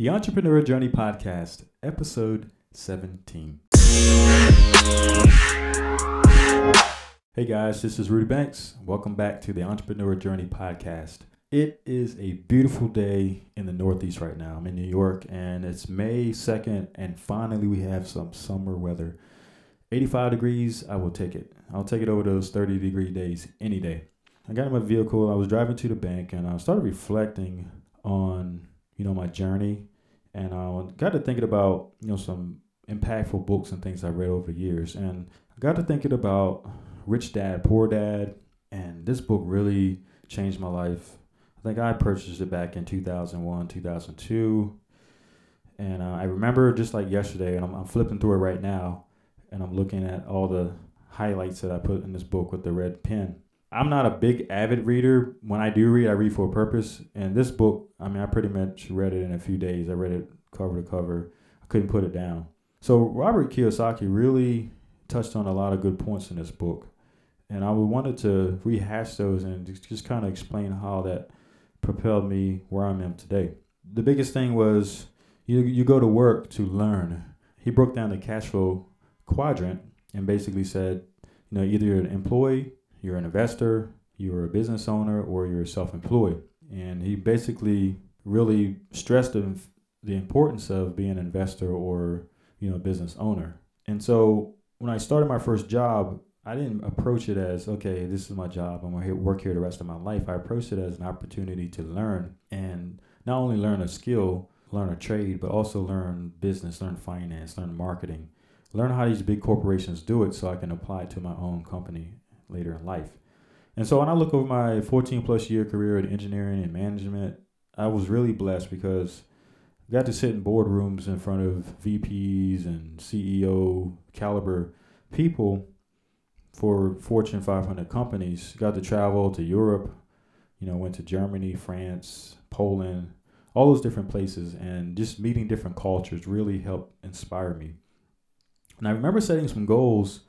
The Entrepreneur Journey Podcast, episode 17. Hey guys, this is Rudy Banks. Welcome back to the Entrepreneur Journey Podcast. It is a beautiful day in the Northeast right now. I'm in New York and it's May 2nd, and finally we have some summer weather. 85 degrees, I will take it. I'll take it over those 30 degree days any day. I got in my vehicle, I was driving to the bank, and I started reflecting on, you know, my journey. And I got to thinking about, you know, some impactful books and things I read over the years. And I got to thinking about Rich Dad, Poor Dad. And this book really changed my life I think I purchased it back in 2001, 2002. And uh, I remember just like yesterday, and I'm, I'm flipping through it right now, and I'm looking at all the highlights that I put in this book with the red pen. I'm not a big avid reader. When I do read, I read for a purpose. And this book, I mean, I pretty much read it in a few days. I read it cover to cover. I couldn't put it down. So Robert Kiyosaki really touched on a lot of good points in this book. And I wanted to rehash those and just kind of explain how that propelled me where I am today. The biggest thing was you, you go to work to learn. He broke down the cash flow quadrant and basically said, you know, either you're an employee, you're an investor, you're a business owner, or you're self-employed. And he basically really stressed the, the importance of being an investor or, you know, a business owner. And so when I started my first job, I didn't approach it as okay, this is my job. I'm gonna work here the rest of my life. I approached it as an opportunity to learn and not only learn a skill, learn a trade, but also learn business, learn finance, learn marketing, learn how these big corporations do it, so I can apply it to my own company later in life. And so when I look over my 14 plus year career in engineering and management, I was really blessed because I got to sit in boardrooms in front of VPs and CEO caliber people for Fortune 500 companies. Got to travel to Europe, you know, went to Germany, France, Poland, all those different places, and just meeting different cultures really helped inspire me. And I remember setting some goals,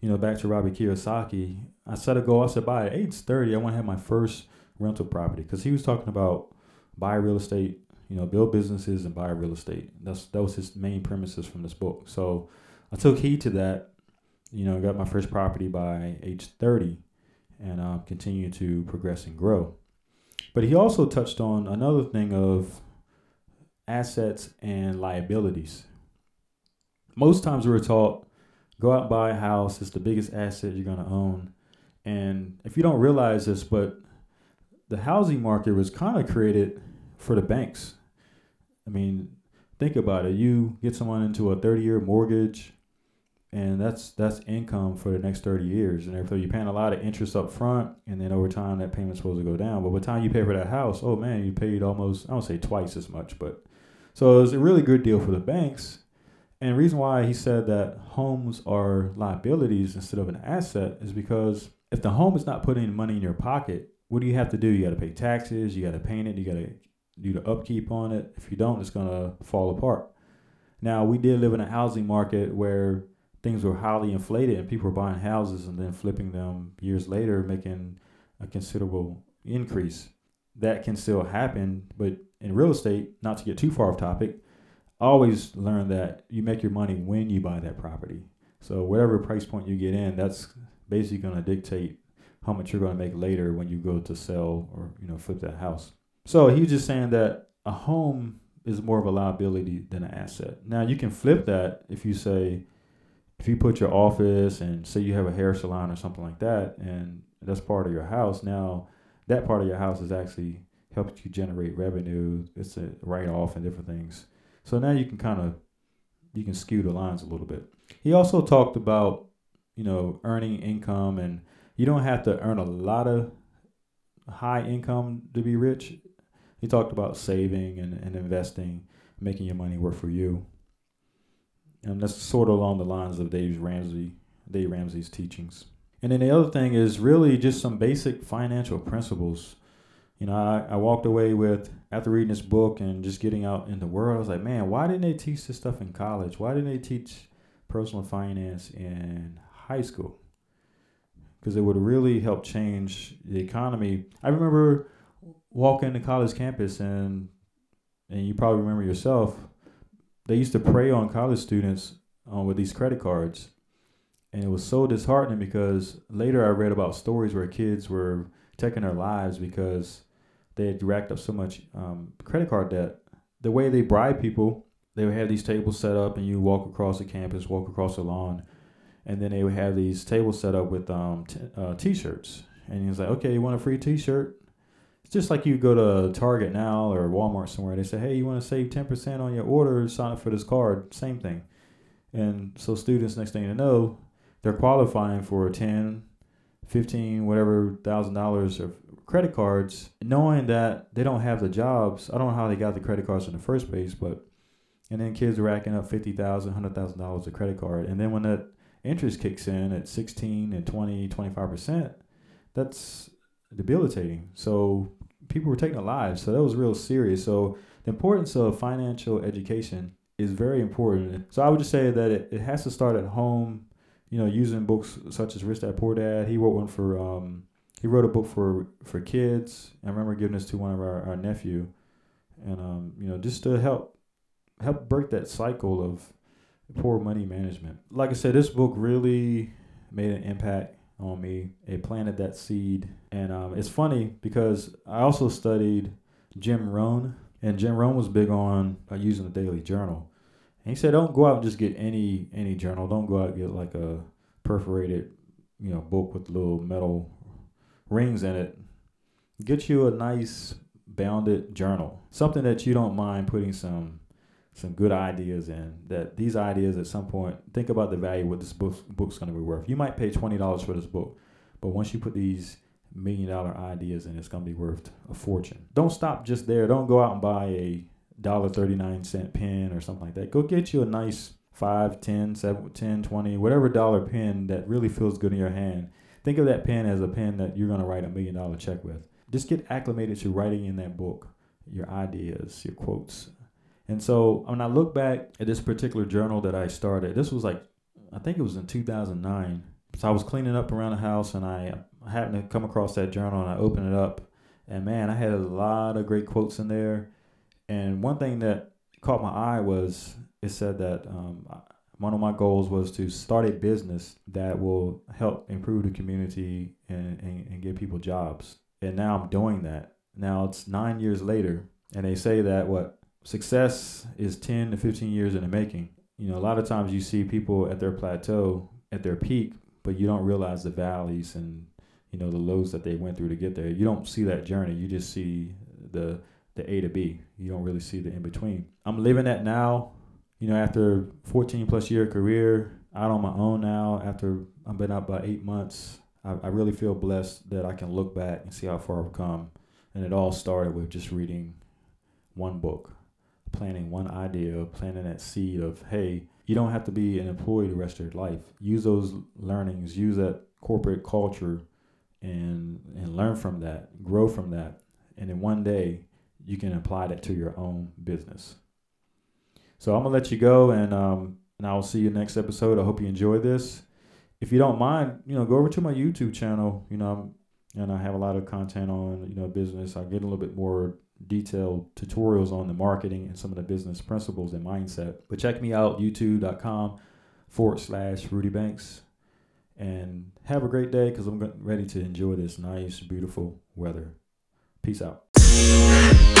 you know, back to Robbie Kiyosaki. I set a goal. I said, by age 30, I want to have my first rental property because he was talking about buy real estate, you know, build businesses and buy real estate. That's that was his main premises from this book. So I took heed to that you know, got my first property by age 30 and uh, continue to progress and grow. But he also touched on another thing of assets and liabilities. Most times we're taught go out buy a house, it's the biggest asset you're going to own. And if you don't realize this, but the housing market was kind of created for the banks. I mean, think about it. You get someone into a 30 year mortgage, and that's that's income for the next 30 years and therefore you're paying a lot of interest up front and then over time that payment's supposed to go down but by the time you pay for that house oh man you paid almost i don't say twice as much but so it was a really good deal for the banks and the reason why he said that homes are liabilities instead of an asset is because if the home is not putting money in your pocket what do you have to do? You got to pay taxes you got to paint it you got to do the upkeep on it. If you don't it's going to fall apart. Now we did live in a housing market where things were highly inflated and people were buying houses and then flipping them years later, making a considerable increase. That can still happen, but in real estate, not to get too far off topic, always learn that you make your money when you buy that property. So whatever price point you get in, that's basically going to dictate how much you're going to make later when you go to sell or you know flip that house. So he was just saying that a home is more of a liability than an asset. Now you can flip that if you say, if you put your office and say you have a hair salon or something like that, and that's part of your house, now that part of your house is actually helps you generate revenue. It's a write off and different things. So now you can kind of you can skew the lines a little bit. He also talked about you know earning income, and you don't have to earn a lot of high income to be rich. He talked about saving and, and investing, making your money work for you. And that's sort of along the lines of Dave Ramsey, Dave Ramsey's teachings. And then the other thing is really just some basic financial principles. You know, I, I walked away with after reading this book and just getting out in the world. I was like, man, why didn't they teach this stuff in college? Why didn't they teach personal finance in high school? Because it would really help change the economy. I remember walking to college campus and and you probably remember yourself, they used to prey on college students uh, with these credit cards. And it was so disheartening because later I read about stories where kids were taking their lives because they had racked up so much um, credit card debt. The way they bribe people, they would have these tables set up, and you walk across the campus, walk across the lawn, and then they would have these tables set up with um, t- uh, t-shirts. And he's like, okay, you want a free t-shirt? It's just like you go to Target now or Walmart somewhere. They say, hey, you want to save 10% on your order? Sign up for this card. Same thing. And so students, next thing you know, they're qualifying for a 10, 15, whatever thousand dollars of credit cards, knowing that they don't have the jobs. I don't know how they got the credit cards in the first place, but and then kids are racking up fifty thousand, hundred thousand dollars of credit card, and then when that interest kicks in at 16 and 20, 25 percent, that's debilitating. So people were taking their lives. So that was real serious. So the importance of financial education is very important. So I would just say that it, it has to start at home. You know, using books such as Rich Dad Poor Dad. He wrote one for um, he wrote a book for for kids. I remember giving this to one of our, our nephew, and um, you know, just to help help break that cycle of poor money management. Like I said, this book really made an impact on me. It planted that seed, and um, it's funny because I also studied Jim Rohn, and Jim Rohn was big on uh, using the daily journal. And he said, don't go out and just get any any journal. Don't go out and get like a perforated, you know, book with little metal rings in it. Get you a nice bounded journal, something that you don't mind putting some some good ideas in. That these ideas at some point, think about the value what this book, book's going to be worth. You might pay twenty dollars for this book, but once you put these million dollar ideas in, it's going to be worth a fortune. Don't stop just there. Don't go out and buy a dollar 39 cent pen or something like that. Go get you a nice 5, 10, 7, 10, 20, whatever dollar pen that really feels good in your hand. Think of that pen as a pen that you're going to write a million dollar check with. Just get acclimated to writing in that book your ideas, your quotes. And so when I look back at this particular journal that I started, this was like, I think it was in 2009. So I was cleaning up around the house and I happened to come across that journal and I opened it up. And man, I had a lot of great quotes in there and one thing that caught my eye was it said that um, one of my goals was to start a business that will help improve the community and, and, and give people jobs. And now I'm doing that. Now it's nine years later, and they say that what success is 10 to 15 years in the making. You know, a lot of times you see people at their plateau, at their peak, but you don't realize the valleys and you know the lows that they went through to get there. You don't see that journey. You just see the the A to B. You don't really see the in between. I'm living that now. You know, after 14 plus year career out on my own now, after I've been out about eight months, I, I really feel blessed that I can look back and see how far I've come. And it all started with just reading one book, planting one idea, planting that seed of, hey, you don't have to be an employee the rest of your life. Use those learnings, use that corporate culture and and learn from that, grow from that. And then one day you can apply that to your own business. So I'm gonna let you go, and um, and I'll see you next episode. I hope you enjoy this. If you don't mind, you know, go over to my YouTube channel. You know, and I have a lot of content on you know business. I get a little bit more detailed tutorials on the marketing and some of the business principles and mindset. But check me out youtube.com forward slash Rudy Banks. And have a great day because I'm ready to enjoy this nice, beautiful weather. Peace out.